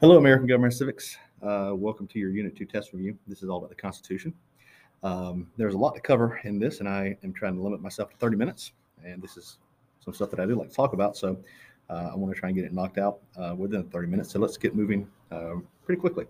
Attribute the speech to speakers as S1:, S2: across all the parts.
S1: Hello, American Government Civics. Uh, welcome to your Unit 2 test review. This is all about the Constitution. Um, there's a lot to cover in this, and I am trying to limit myself to 30 minutes. And this is some stuff that I do like to talk about. So uh, I want to try and get it knocked out uh, within 30 minutes. So let's get moving um, pretty quickly.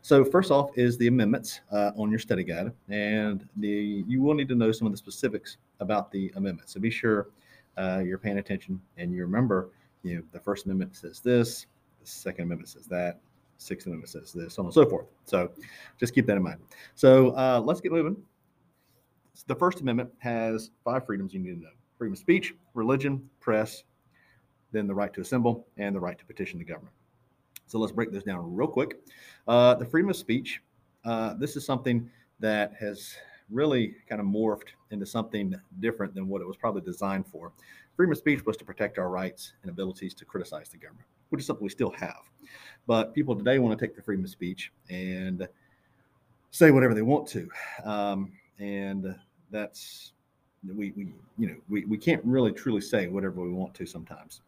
S1: So first off is the amendments uh, on your study guide, and the you will need to know some of the specifics about the amendments. So be sure uh, you're paying attention and you remember, you know, the First Amendment says this, the Second Amendment says that. Sixth Amendment says this, so on and so forth. So just keep that in mind. So uh, let's get moving. The First Amendment has five freedoms you need to know freedom of speech, religion, press, then the right to assemble, and the right to petition the government. So let's break this down real quick. Uh, the freedom of speech, uh, this is something that has really kind of morphed into something different than what it was probably designed for. Freedom of speech was to protect our rights and abilities to criticize the government, which is something we still have. But people today want to take the freedom of speech and say whatever they want to. Um, and that's, we, we, you know, we, we can't really truly say whatever we want to sometimes.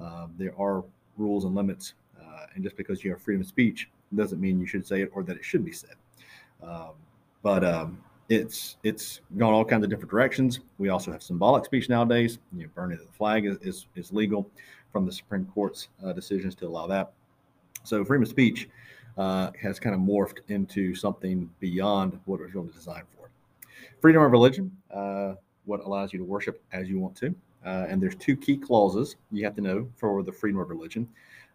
S1: Uh, there are rules and limits. Uh, and just because you have freedom of speech doesn't mean you should say it or that it should be said. Um, but um, it's it's gone all kinds of different directions. We also have symbolic speech nowadays. You know, burning the flag is, is, is legal from the Supreme Court's uh, decisions to allow that. So freedom of speech uh, has kind of morphed into something beyond what it was really designed for. Freedom of religion, uh, what allows you to worship as you want to. Uh, and there's two key clauses you have to know for the freedom of religion.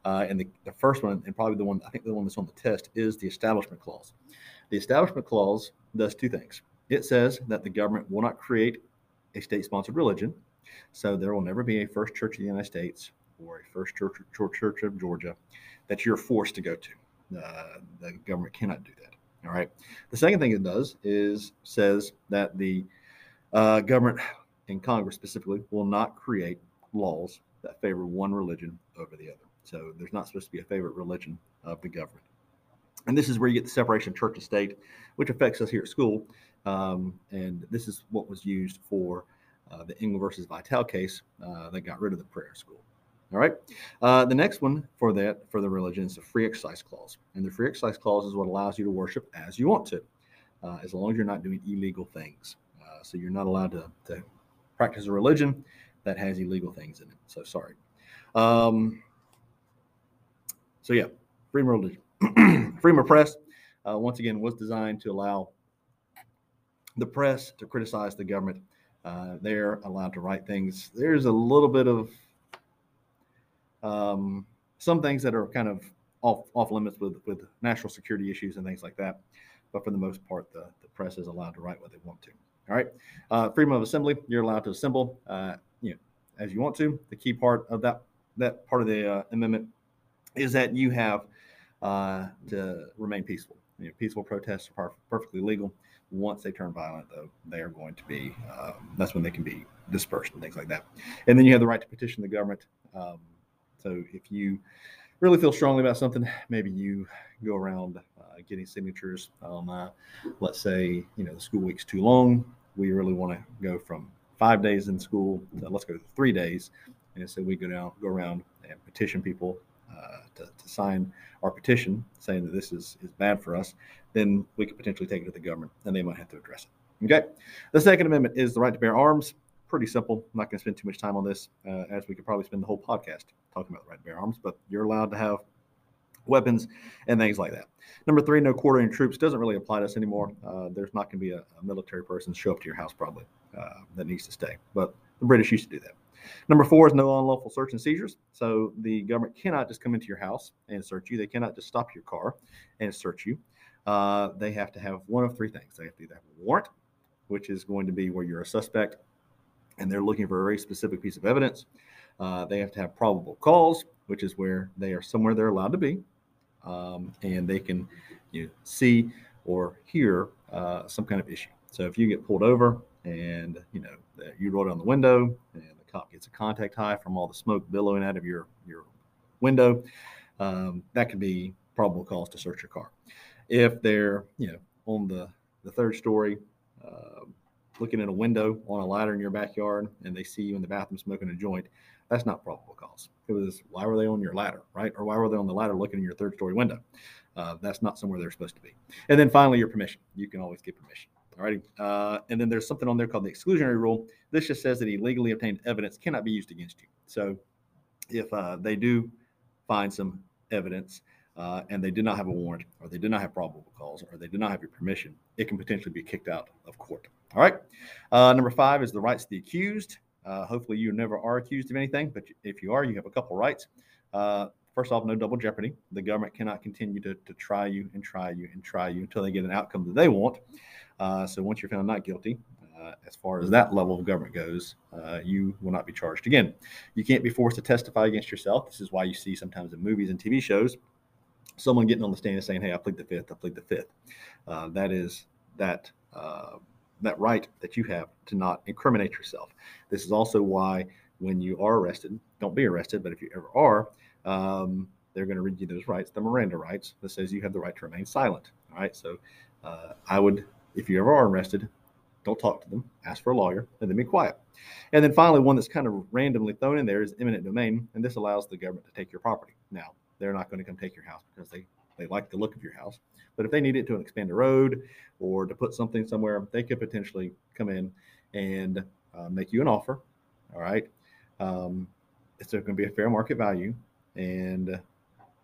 S1: Uh, and the, the first one, and probably the one I think the one that's on the test, is the Establishment Clause. The Establishment Clause does two things. It says that the government will not create a state sponsored religion. So there will never be a First Church of the United States or a First Church, Church of Georgia that you're forced to go to. Uh, the government cannot do that. All right. The second thing it does is says that the uh, government and Congress specifically will not create laws that favor one religion over the other. So there's not supposed to be a favorite religion of the government. And this is where you get the separation of church and state, which affects us here at school. Um, and this is what was used for uh, the Engel versus Vitale case uh, that got rid of the prayer school. All right. Uh, the next one for that for the religion is the free exercise clause, and the free exercise clause is what allows you to worship as you want to, uh, as long as you're not doing illegal things. Uh, so you're not allowed to, to practice a religion that has illegal things in it. So sorry. Um, so yeah, freedom of religion, freedom of press. Uh, once again, was designed to allow the press to criticize the government. Uh, they're allowed to write things. There's a little bit of um, some things that are kind of off off limits with with national security issues and things like that. But for the most part, the, the press is allowed to write what they want to. All right, uh, freedom of assembly. You're allowed to assemble, uh, you know, as you want to. The key part of that that part of the uh, amendment is that you have uh, to remain peaceful. You know, peaceful protests are perfectly legal. Once they turn violent, though, they are going to be. Um, that's when they can be dispersed and things like that. And then you have the right to petition the government. Um, so if you really feel strongly about something, maybe you go around uh, getting signatures on, uh, let's say, you know, the school week's too long. We really want to go from five days in school to let's go to three days. And so we go down, go around and petition people uh, to, to, sign our petition saying that this is, is bad for us, then we could potentially take it to the government and they might have to address it. Okay. The Second Amendment is the right to bear arms pretty simple. I'm not going to spend too much time on this, uh, as we could probably spend the whole podcast talking about the right to bear arms, but you're allowed to have weapons and things like that. Number three, no quartering troops doesn't really apply to us anymore. Uh, there's not going to be a, a, military person show up to your house probably uh, that needs to stay, but the British used to do that. Number four is no unlawful search and seizures. So the government cannot just come into your house and search you. They cannot just stop your car and search you. Uh, they have to have one of three things. They have to either have a warrant, which is going to be where you're a suspect and they're looking for a very specific piece of evidence. Uh, they have to have probable cause, which is where they are somewhere they're allowed to be, um, and they can you know, see or hear uh, some kind of issue. So if you get pulled over and you know you roll down the window and the cop gets a contact high from all the smoke billowing out of your your window, um, that could be probable cause to search your car. If they're you know on the the third story. Uh, looking in a window on a ladder in your backyard and they see you in the bathroom smoking a joint, that's not probable cause. It was why were they on your ladder, right? Or why were they on the ladder looking in your third story window? Uh, that's not somewhere they're supposed to be. And then finally, your permission. You can always get permission. Alrighty. Uh, and then there's something on there called the exclusionary rule. This just says that illegally obtained evidence cannot be used against you. So if uh, they do find some evidence uh, and they did not have a warrant, or they did not have probable cause, or they did not have your permission, it can potentially be kicked out of court. All right. Uh, number five is the rights of the accused. Uh, hopefully, you never are accused of anything, but if you are, you have a couple rights. Uh, first off, no double jeopardy. The government cannot continue to, to try you and try you and try you until they get an outcome that they want. Uh, so once you're found not guilty, uh, as far as that level of government goes, uh, you will not be charged again. You can't be forced to testify against yourself. This is why you see sometimes in movies and TV shows someone getting on the stand and saying, "Hey, I plead the fifth. I plead the fifth. That is that that right that you have to not incriminate yourself. This is also why when you are arrested, don't be arrested, but if you ever are, um, they're going to read you those rights, the Miranda rights, that says you have the right to remain silent. All right. So uh, I would if you ever are arrested, don't talk to them, ask for a lawyer, and then be quiet. And then finally, one that's kind of randomly thrown in there is eminent domain, and this allows the government to take your property. Now, they're not going to come take your house because they, they like the look of your house. But if they need it to expand a road or to put something somewhere, they could potentially come in and uh, make you an offer. All right. Um, it's going to be a fair market value. And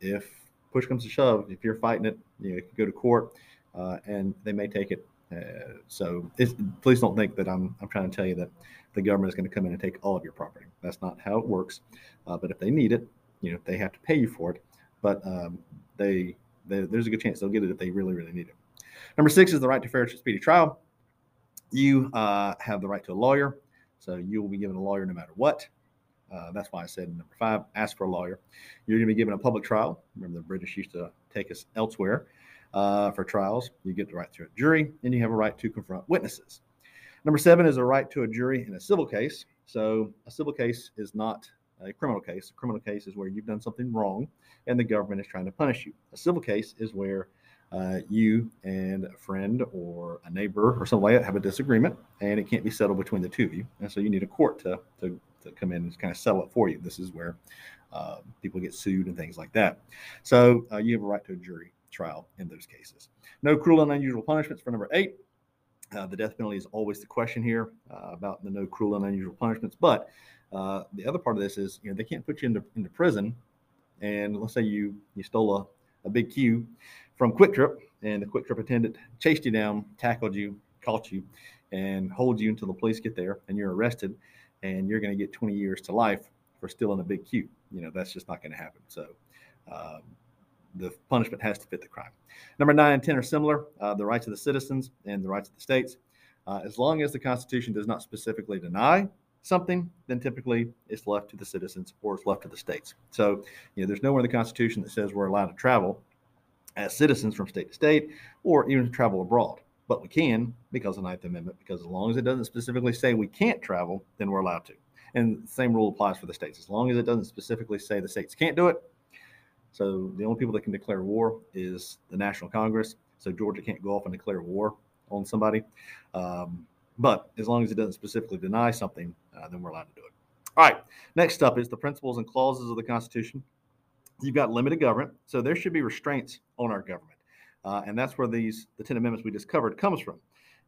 S1: if push comes to shove, if you're fighting it, you, know, you can go to court uh, and they may take it uh, so please don't think that I'm, I'm trying to tell you that the government is going to come in and take all of your property. That's not how it works. Uh, but if they need it, you know, they have to pay you for it. But um, they, there's a good chance they'll get it if they really, really need it. Number six is the right to fair and speedy trial. You uh, have the right to a lawyer, so you will be given a lawyer no matter what. Uh, that's why I said number five, ask for a lawyer. You're going to be given a public trial. Remember, the British used to take us elsewhere uh, for trials. You get the right to a jury, and you have a right to confront witnesses. Number seven is a right to a jury in a civil case. So, a civil case is not a criminal case. A criminal case is where you've done something wrong and the government is trying to punish you. A civil case is where uh, you and a friend or a neighbor or somebody have a disagreement and it can't be settled between the two of you. And so you need a court to, to, to come in and kind of settle it for you. This is where uh, people get sued and things like that. So uh, you have a right to a jury trial in those cases. No cruel and unusual punishments for number eight. Uh, the death penalty is always the question here uh, about the no cruel and unusual punishments. But uh, the other part of this is, you know, they can't put you into, into prison. And let's say you you stole a, a big Q from QuikTrip, and the QuikTrip attendant chased you down, tackled you, caught you, and hold you until the police get there, and you're arrested, and you're going to get 20 years to life for stealing a big Q. You know, that's just not going to happen. So. Um, the punishment has to fit the crime. Number nine and 10 are similar uh, the rights of the citizens and the rights of the states. Uh, as long as the Constitution does not specifically deny something, then typically it's left to the citizens or it's left to the states. So, you know, there's nowhere in the Constitution that says we're allowed to travel as citizens from state to state or even travel abroad. But we can because of the Ninth Amendment, because as long as it doesn't specifically say we can't travel, then we're allowed to. And the same rule applies for the states. As long as it doesn't specifically say the states can't do it, so the only people that can declare war is the National Congress. So Georgia can't go off and declare war on somebody. Um, but as long as it doesn't specifically deny something, uh, then we're allowed to do it. All right. Next up is the principles and clauses of the Constitution. You've got limited government, so there should be restraints on our government, uh, and that's where these the Ten Amendments we just covered comes from.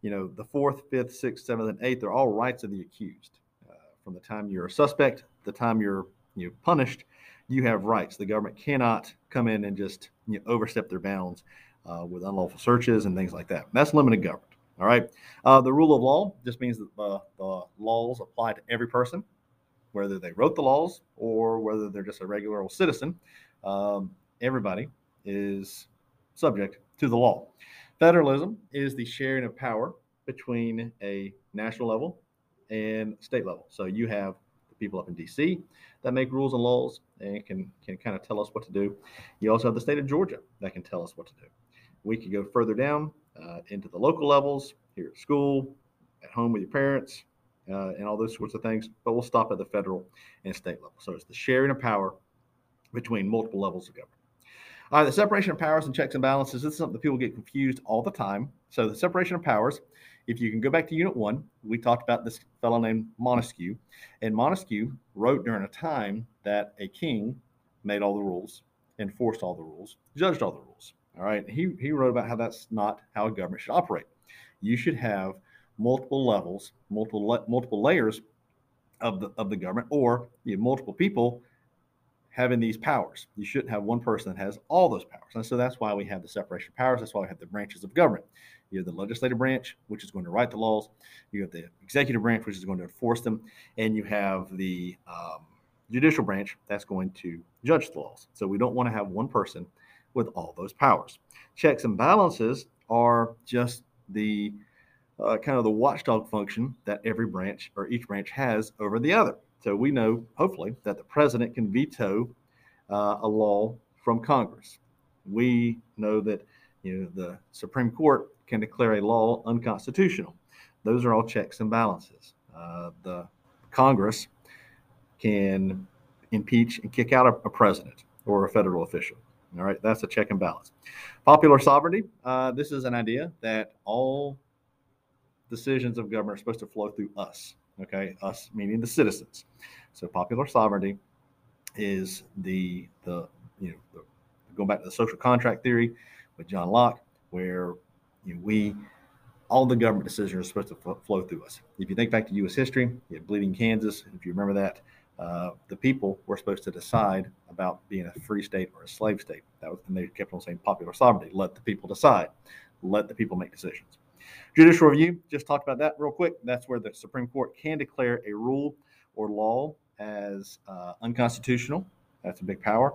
S1: You know, the fourth, fifth, sixth, seventh, and eighth are all rights of the accused. Uh, from the time you're a suspect, the time you're you know, punished, you have rights. The government cannot come in and just you know, overstep their bounds uh, with unlawful searches and things like that. That's limited government. All right. Uh, the rule of law just means that the, the laws apply to every person, whether they wrote the laws or whether they're just a regular old citizen. Um, everybody is subject to the law. Federalism is the sharing of power between a national level and state level. So you have people up in D.C. that make rules and laws and can can kind of tell us what to do. You also have the state of Georgia that can tell us what to do. We could go further down uh, into the local levels here at school, at home with your parents, uh, and all those sorts of things. But we'll stop at the federal and state level. So it's the sharing of power between multiple levels of government. All right, the separation of powers and checks and balances. This is something that people get confused all the time. So the separation of powers. If you can go back to Unit One, we talked about this fellow named Montesquieu, and Montesquieu wrote during a time that a king made all the rules, enforced all the rules, judged all the rules. All right, he he wrote about how that's not how a government should operate. You should have multiple levels, multiple multiple layers of the of the government, or you have multiple people having these powers. You shouldn't have one person that has all those powers. And so that's why we have the separation of powers. That's why we have the branches of government. You have the legislative branch, which is going to write the laws. You have the executive branch, which is going to enforce them. And you have the um, judicial branch that's going to judge the laws. So we don't want to have one person with all those powers. Checks and balances are just the uh, kind of the watchdog function that every branch or each branch has over the other. So we know, hopefully, that the president can veto uh, a law from Congress. We know that you know the Supreme Court can declare a law unconstitutional. Those are all checks and balances. Uh, the Congress can impeach and kick out a, a, president or a federal official. All right, that's a check and balance. Popular sovereignty. Uh, this is an idea that all decisions of government are supposed to flow through us. Okay, us meaning the citizens. So popular sovereignty is the the you know the, going back to the social contract theory with John Locke, where you know, we all the government decisions are supposed to flow through us. If you think back to U.S. history, you had Bleeding Kansas. If you remember that, uh, the people were supposed to decide about being a free state or a slave state. That was, and they kept on saying popular sovereignty. Let the people decide. Let the people make decisions. Judicial review, just talked about that real quick. That's where the Supreme Court can declare a rule or law as uh, unconstitutional. That's a big power.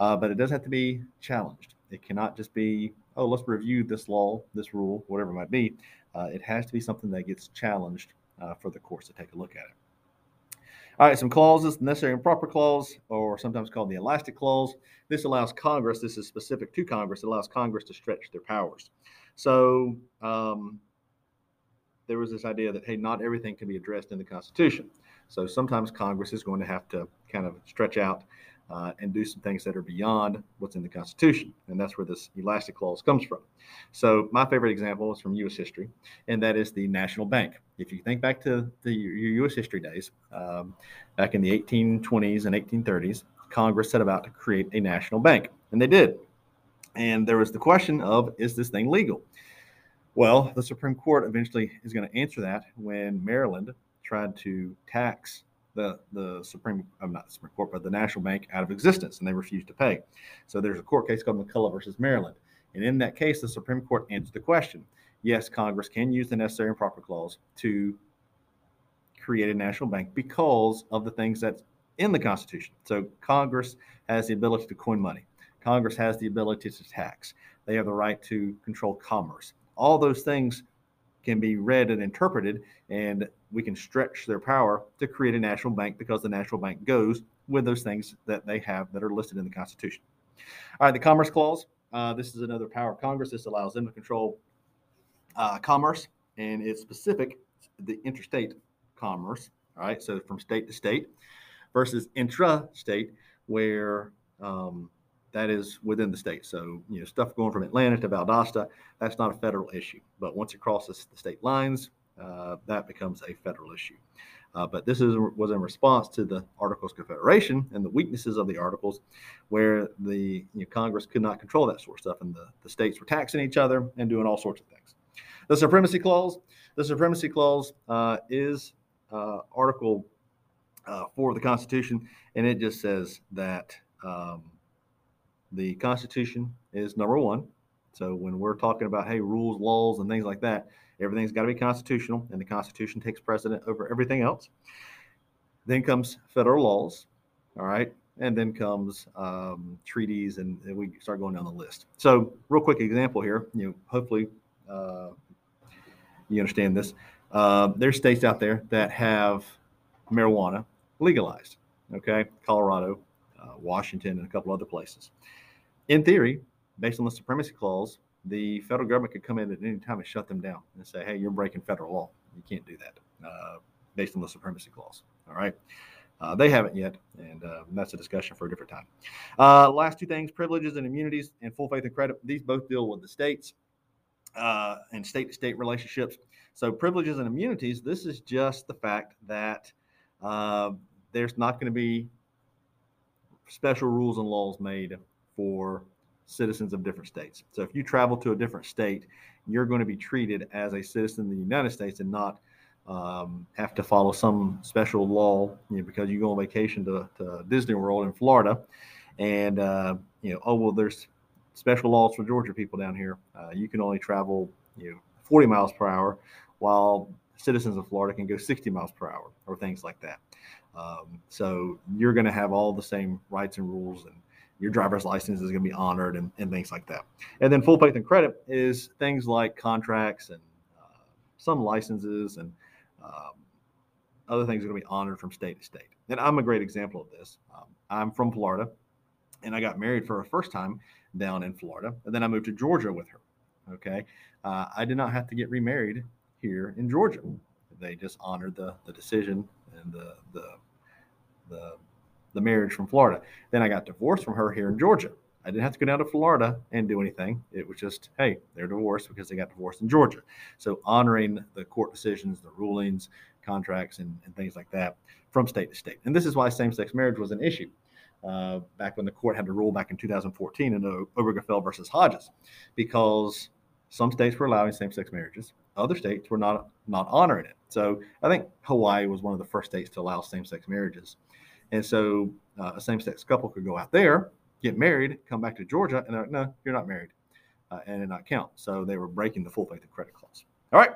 S1: Uh, but it does have to be challenged. It cannot just be, oh, let's review this law, this rule, whatever it might be. Uh, it has to be something that gets challenged uh, for the courts to take a look at it. All right, some clauses, necessary and proper clause, or sometimes called the elastic clause. This allows Congress, this is specific to Congress, it allows Congress to stretch their powers. So um, there was this idea that, hey, not everything can be addressed in the Constitution. So sometimes Congress is going to have to kind of stretch out uh, and do some things that are beyond what's in the Constitution. And that's where this elastic clause comes from. So, my favorite example is from U.S. history, and that is the National Bank. If you think back to the your U.S. history days, um, back in the 1820s and 1830s, Congress set about to create a national bank, and they did. And there was the question of is this thing legal? Well, the Supreme Court eventually is going to answer that when Maryland tried to tax the the Supreme, I'm uh, not the Supreme Court, but the National Bank out of existence, and they refused to pay. So there's a court case called McCulloch versus Maryland, and in that case, the Supreme Court answered the question: Yes, Congress can use the necessary and proper clause to create a national bank because of the things that's in the Constitution. So Congress has the ability to coin money. Congress has the ability to tax. They have the right to control commerce. All those things can be read and interpreted, and we can stretch their power to create a national bank because the national bank goes with those things that they have that are listed in the Constitution. All right, the Commerce Clause. Uh, this is another power of Congress. This allows them to control uh, commerce, and it's specific the interstate commerce. All right, so from state to state versus intra-state, where um, that is within the state. So, you know, stuff going from Atlanta to Valdosta, that's not a federal issue. But once it crosses the state lines, uh, that becomes a federal issue. Uh, but this is, was in response to the Articles of Confederation and the weaknesses of the Articles, where the you know, Congress could not control that sort of stuff, and the, the states were taxing each other and doing all sorts of things. The Supremacy Clause. The Supremacy Clause uh, is uh, Article uh, 4 of the Constitution, and it just says that um, the Constitution is number one. So when we're talking about hey rules, laws, and things like that, everything's got to be constitutional, and the Constitution takes precedent over everything else. Then comes federal laws, all right, and then comes um, treaties, and, and, we start going down the list. So real quick example here, you know, hopefully uh, you understand this. Uh, there's states out there that have marijuana legalized. Okay, Colorado, uh, Washington, and a couple other places. In theory, based on the supremacy clause, the federal government could come in at any time and shut them down and say, "Hey, you're breaking federal law. You can't do that," uh, based on the supremacy clause. All right. Uh, they haven't yet, and uh, that's a discussion for a different time. Uh, last two things privileges and immunities and full faith and credit. These both deal with the states uh, and state to state relationships. So, privileges and immunities, this is just the fact that uh, there's not going to be special rules and laws made for citizens of different states. So, if you travel to a different state, you're going to be treated as a citizen of the United States and not um, have to follow some special law you know, because you go on vacation to, to, Disney World in Florida, and uh, you know, oh well, there's special laws for Georgia people down here. Uh, you can only travel you know 40 miles per hour, while citizens of Florida can go 60 miles per hour or things like that. Um, so you're going to have all the same rights and rules and your driver's license is going to be honored and, and, things like that. And then full faith and credit is things like contracts and uh, some licenses and um, other things are going to be honored from state to state. And I'm a great example of this. Um, I'm from Florida, and I got married for a first time down in Florida, and then I moved to Georgia with her. Okay, uh, I did not have to get remarried here in Georgia. They just honored the the decision and the the the the marriage from Florida. Then I got divorced from her here in Georgia. I didn't have to go down to Florida and do anything. It was just, hey, they're divorced because they got divorced in Georgia. So honoring the court decisions, the rulings, contracts, and, and things like that from state to state. And this is why same-sex marriage was an issue uh, back when the court had to rule back in 2014 in Obergefell versus Hodges, because some states were allowing same-sex marriages, other states were not not honoring it. So I think Hawaii was one of the first states to allow same-sex marriages, and so uh, a same-sex couple could go out there get married, come back to Georgia, and they're like, no, you're not married, uh, and it not count. So they were breaking the full faith and credit clause. All right,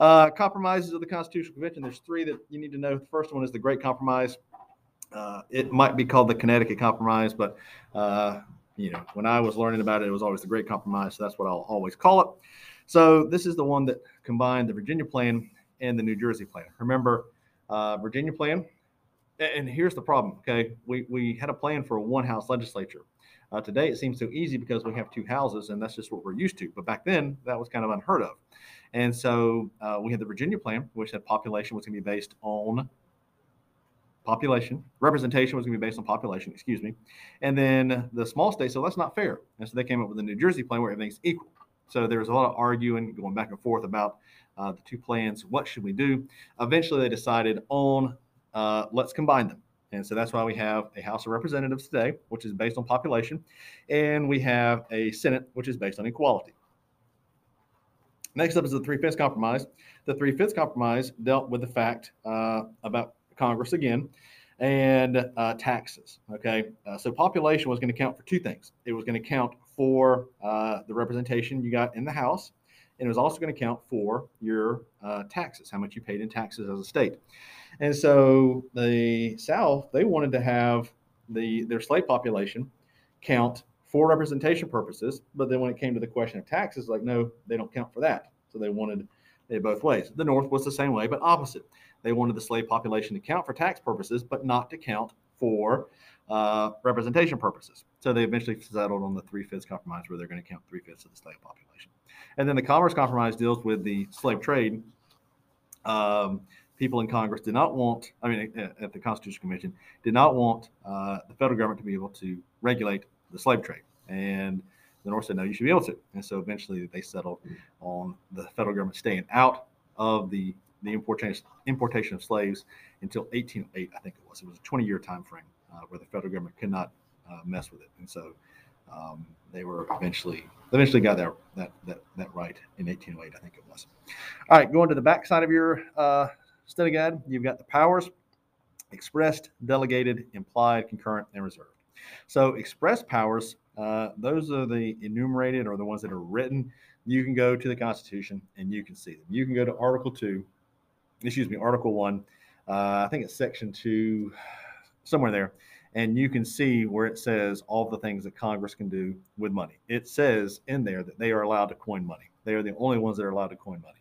S1: uh, compromises of the Constitutional Convention. There's three that you need to know. The first one is the Great Compromise. Uh, it might be called the Connecticut Compromise, but uh, you know, when I was learning about it, it was always the Great Compromise. So that's what I'll always call it. So this is the one that combined the Virginia Plan and the New Jersey Plan. Remember, uh, Virginia Plan and here's the problem. Okay, we we had a plan for a one house legislature. Uh, today it seems so easy because we have two houses, and that's just what we're used to. But back then that was kind of unheard of. And so uh, we had the Virginia plan, which said population was going to be based on population. Representation was going to be based on population, excuse me. And then the small states, so that's not fair. And so they came up with the New Jersey plan where everything's equal. So there was a lot of arguing, going back and forth about uh, the two plans. What should we do? Eventually, they decided on uh, let's combine them. And so that's why we have a House of Representatives today, which is based on population, and we have a Senate, which is based on equality. Next up is the Three Fifths Compromise. The Three Fifths Compromise dealt with the fact uh, about Congress again and uh, taxes. Okay, uh, so population was going to count for two things. It was going to count for uh, the representation you got in the House, and it was also going to count for your uh, taxes, how much you paid in taxes as a state. And so the South, they wanted to have the their slave population count for representation purposes, but then when it came to the question of taxes, like no, they don't count for that. So they wanted it both ways. The North was the same way, but opposite. They wanted the slave population to count for tax purposes, but not to count for uh, representation purposes. So they eventually settled on the three fifths compromise, where they're going to count three fifths of the slave population. And then the Commerce Compromise deals with the slave trade. Um, people in Congress did not want, I mean, at the Constitutional Commission, did not want uh, the federal government to be able to regulate the slave trade. And the North said, no, you should be able to. And so eventually they settled on the federal government staying out of the, the importation, importation of slaves until 1808, I think it was. It was a 20 year time frame uh, where the federal government could not uh, mess with it. And so um, they were eventually eventually got that, that that that right in 1808, I think it was. All right, going to the back side of your uh, study guide, you've got the powers expressed, delegated, implied, concurrent, and reserved. So, express powers, uh, those are the enumerated or the ones that are written. You can go to the Constitution and you can see them. You can go to Article 2, excuse me, Article 1. Uh, I think it's Section 2, somewhere there. And you can see where it says all the things that Congress can do with money. It says in there that they are allowed to coin money. They are the only ones that are allowed to coin money.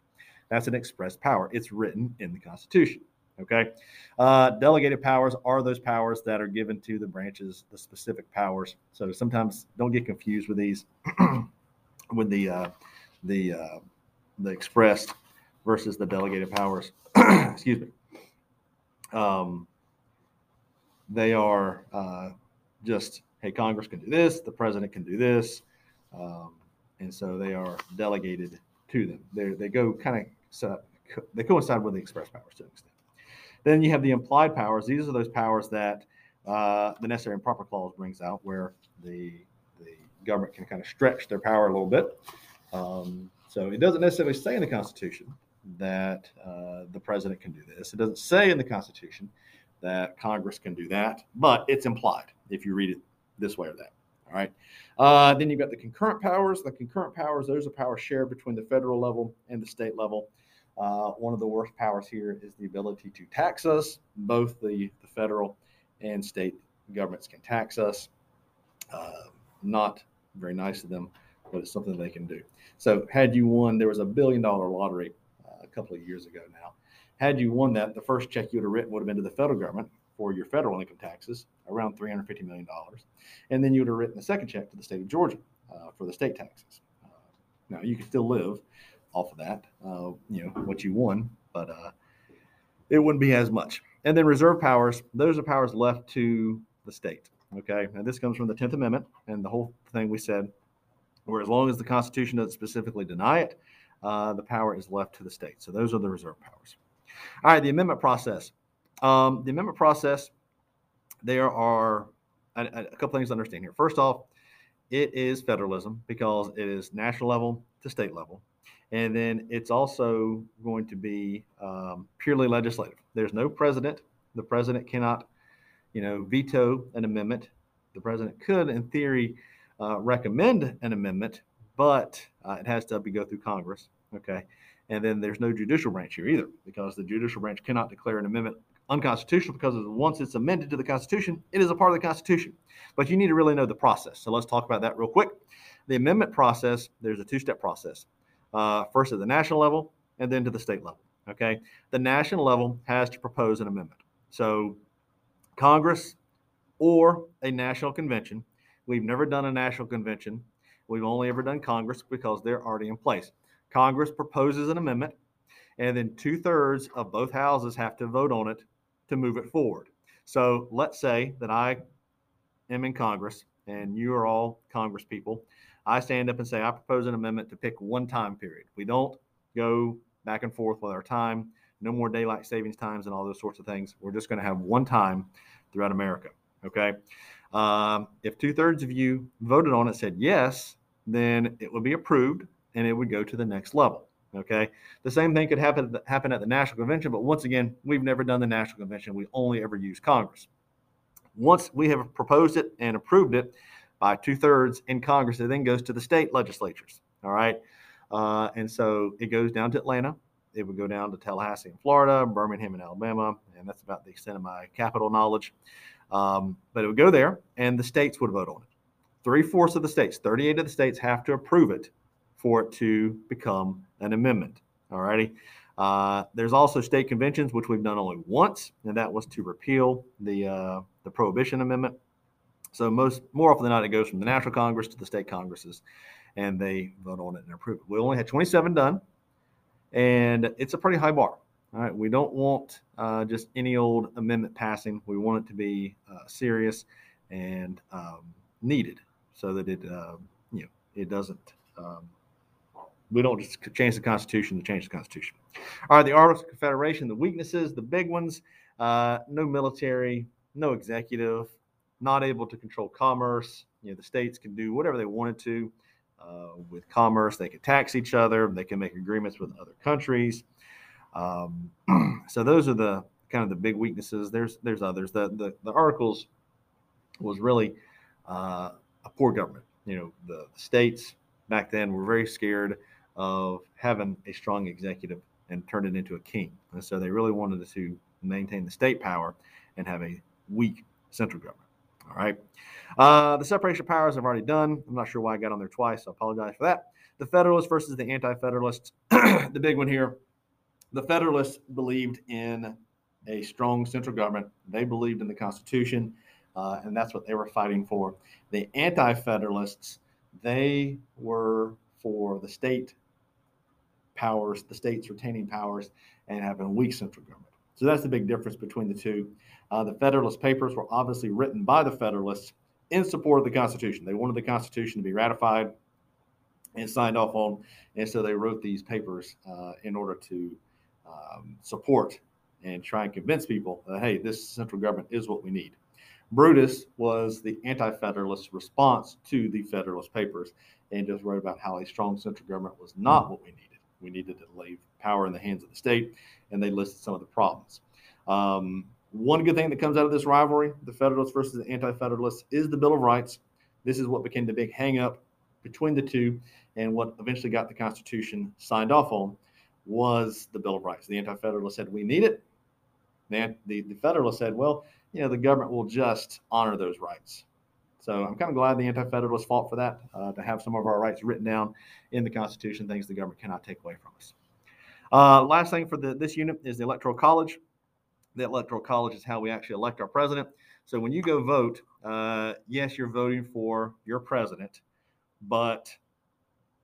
S1: That's an express power. It's written in the Constitution. Okay. Uh, delegated powers are those powers that are given to the branches, the specific powers. So sometimes don't get confused with these, with the uh, the uh, the expressed versus the delegated powers. Excuse me. Um, they are uh, just hey, Congress can do this, the president can do this, um, and so they are delegated to them. They they go kind of so they coincide with the express powers to an extent. Then you have the implied powers. These are those powers that uh, the necessary and proper clause brings out, where the the government can kind of stretch their power a little bit. Um, so it doesn't necessarily say in the Constitution that uh, the president can do this. It doesn't say in the Constitution that Congress can do that, but it's implied if you read it this way or that. All right. Uh, then you've got the concurrent powers. The concurrent powers, those are powers shared between the federal level and the state level. Uh, one of the worst powers here is the ability to tax us. Both the, the federal and state governments can tax us. Uh, not very nice of them, but it's something they can do. So, had you won, there was a billion dollar lottery uh, a couple of years ago now. Had you won that, the first check you would have written would have been to the federal government for your federal income taxes, around $350 million. And then you would have written the second check to the state of Georgia uh, for the state taxes. Uh, now, you could still live off of that, uh, you know, what you won, but uh, it wouldn't be as much. And then reserve powers, those are powers left to the state. Okay. Now, this comes from the 10th Amendment and the whole thing we said, where as long as the Constitution doesn't specifically deny it, uh, the power is left to the state. So those are the reserve powers. All right, the amendment process. Um, the amendment process, there are a, a couple things to understand here. First off, it is federalism because it is national level to state level. And then it's also going to be um, purely legislative. There's no president. The president cannot, you know, veto an amendment. The president could, in theory, uh, recommend an amendment, but uh, it has to be go through Congress. Okay. And then there's no judicial branch here either, because the judicial branch cannot declare an amendment unconstitutional because once it's amended to the Constitution, it is a part of the Constitution. But you need to really know the process. So let's talk about that real quick. The amendment process, there's a two step process uh, first at the national level and then to the state level. Okay. The national level has to propose an amendment. So Congress or a national convention. We've never done a national convention. We've only ever done Congress because they're already in place. Congress proposes an amendment, and then two thirds of both houses have to vote on it to move it forward. So let's say that I am in Congress and you are all Congress people, I stand up and say, I propose an amendment to pick one time period. We don't go back and forth with our time, no more daylight savings times and all those sorts of things. We're just going to have one time throughout America. Okay. Um, if two thirds of you voted on it, said yes, then it would be approved and it would go to the next level. Okay. The same thing could happen happen at the national convention, but once again, we've never done the national convention. We only ever use Congress. Once we have proposed it and approved it, by two thirds in Congress. It then goes to the state legislatures. All right. Uh, and so it goes down to Atlanta. It would go down to Tallahassee in Florida, Birmingham in Alabama, and that's about the extent of my capital knowledge. Um, but it would go there, and the states would vote on it. Three fourths of the states, 38 of the states, have to approve it for it to become an amendment. All righty. Uh, there's also state conventions, which we've done only once, and that was to repeal the uh, the Prohibition Amendment. So most more often than not, it goes from the National Congress to the state congresses, and they vote on it and approve it. We only had 27 done, and it's a pretty high bar. All right, we don't want uh, just any old amendment passing. We want it to be uh, serious and um, needed, so that it uh, you know it doesn't. Um, we don't just change the Constitution to change the Constitution. All right, the Articles of Confederation, the weaknesses, the big ones: uh, no military, no executive, not able to control commerce. You know, the states can do whatever they wanted to uh, with commerce. They can tax each other. They can make agreements with other countries. Um, so those are the kind of the big weaknesses. There's there's others. The the, the articles was really uh, a poor government. You know, the, the states back then were very scared of having a strong executive and turn it into a king. And so they really wanted to maintain the state power and have a weak central government. All right. Uh, the separation of powers I've already done. I'm not sure why I got on there twice. So I apologize for that. The Federalists versus the Anti Federalists. the big one here. The Federalists believed in a strong central government. They believed in the Constitution, uh, and that's what they were fighting for. The Anti Federalists, they were for the state powers, the states retaining powers, and having a weak central government. So that's the big difference between the two. Uh, the Federalist Papers were obviously written by the Federalists in support of the Constitution. They wanted the Constitution to be ratified and signed off on, and so they wrote these papers uh, in order to um, support and try and convince people that hey, this central government is what we need. Brutus was the anti-federalist response to the Federalist Papers, and just wrote about how a strong central government was not what we needed. We needed to leave power in the hands of the state, and they listed some of the problems. Um, one good thing that comes out of this rivalry, the Federalists versus the Anti-Federalists, is the Bill of Rights. This is what became the big hangup between the two, and what eventually got the Constitution signed off on was the Bill of Rights. The Anti-Federalists said we need it. The, the, the Federalists said, well, you know, the government will just honor those rights. So I'm kind of glad the Anti-Federalists fought for that, uh, to have some of our rights written down in the Constitution, things the government cannot take away from us. Uh, last thing for the, this unit is the Electoral College. The Electoral College is how we actually elect our president. So when you go vote, uh, yes, you're voting for your president, but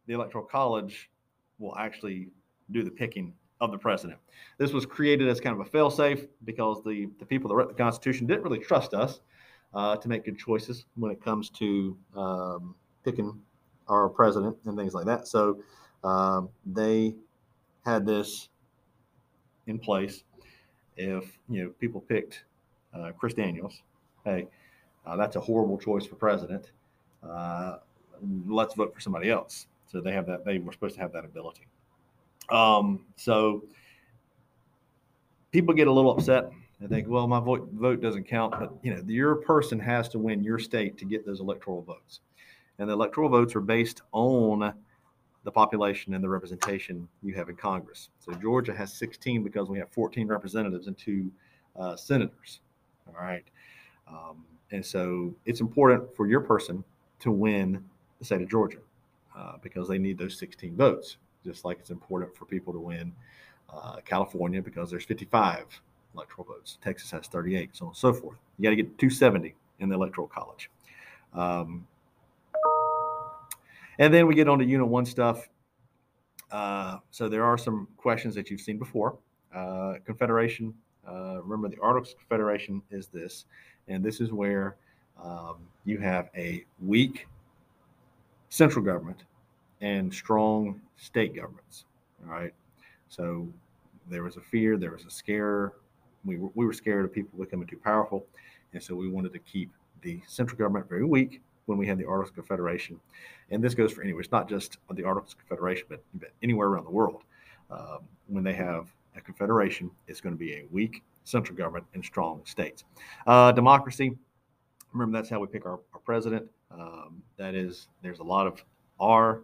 S1: the Electoral College will actually do the picking of the president. This was created as kind of a failsafe because the, the people that wrote the Constitution didn't really trust us uh, to make good choices when it comes to um, picking our president and things like that. So um, they had this in place. If you know people picked uh, Chris Daniels, hey, uh, that's a horrible choice for president. Uh, let's vote for somebody else. So they have that. They were supposed to have that ability. Um, so people get a little upset I think, well, my vote vote doesn't count, but you know, your person has to win your state to get those electoral votes, and the electoral votes are based on the population and the representation you have in Congress. So Georgia has 16 because we have 14 representatives and two uh, senators. All right, um, and so it's important for your person to win the state of Georgia uh, because they need those 16 votes, just like it's important for people to win uh, California because there's 55 electoral votes. Texas has 38, so on and so forth. You got to get 270 in the electoral college. Um, and then we get on to Unit 1 stuff. Uh, so there are some questions that you've seen before. Uh, Confederation, uh, remember the Articles of Confederation is this, and this is where um, you have a weak central government and strong state governments. All right. So there was a fear, there was a scare we were, we were scared of people becoming too powerful. And so we wanted to keep the central government very weak when we had the Articles of Confederation. And this goes for anywhere. It's not just the Articles of Confederation, but, but anywhere around the world. Um, when they have a confederation, it's going to be a weak central government and strong states. Uh, democracy, remember that's how we pick our, our president. Um, that is, there's a lot of our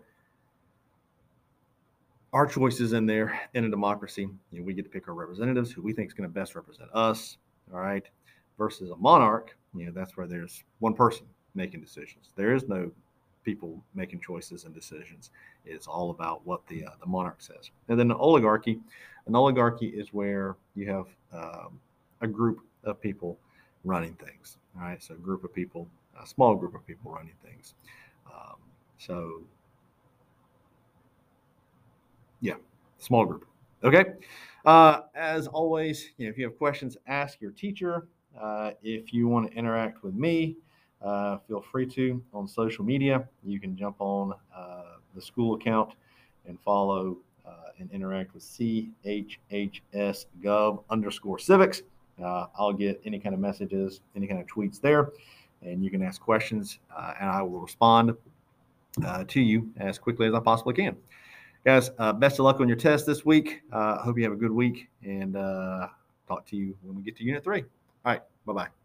S1: our choices in there in a democracy. You know, we get to pick our representatives who we think is going to best represent us. All right. Versus a monarch, you know, that's where there's one person making decisions. There is no people making choices and decisions. It's all about what the uh, the monarch says. And then an oligarchy, an oligarchy is where you have um, a group of people running things. All right, so a group of people, a small group of people running things. Um, so yeah, small group. Okay. Uh, as always, you know, if you have questions, ask your teacher. Uh, if you want to interact with me, uh, feel free to on social media. You can jump on uh, the school account and follow uh, and interact with CHHS Gov underscore civics. Uh, I'll get any kind of messages, any kind of tweets there, and you can ask questions, and I will respond to you as quickly as I possibly can guys, uh, best of luck on your test this week. Uh, hope you have a good week and uh, talk to you when we get to unit three. All right. Bye bye.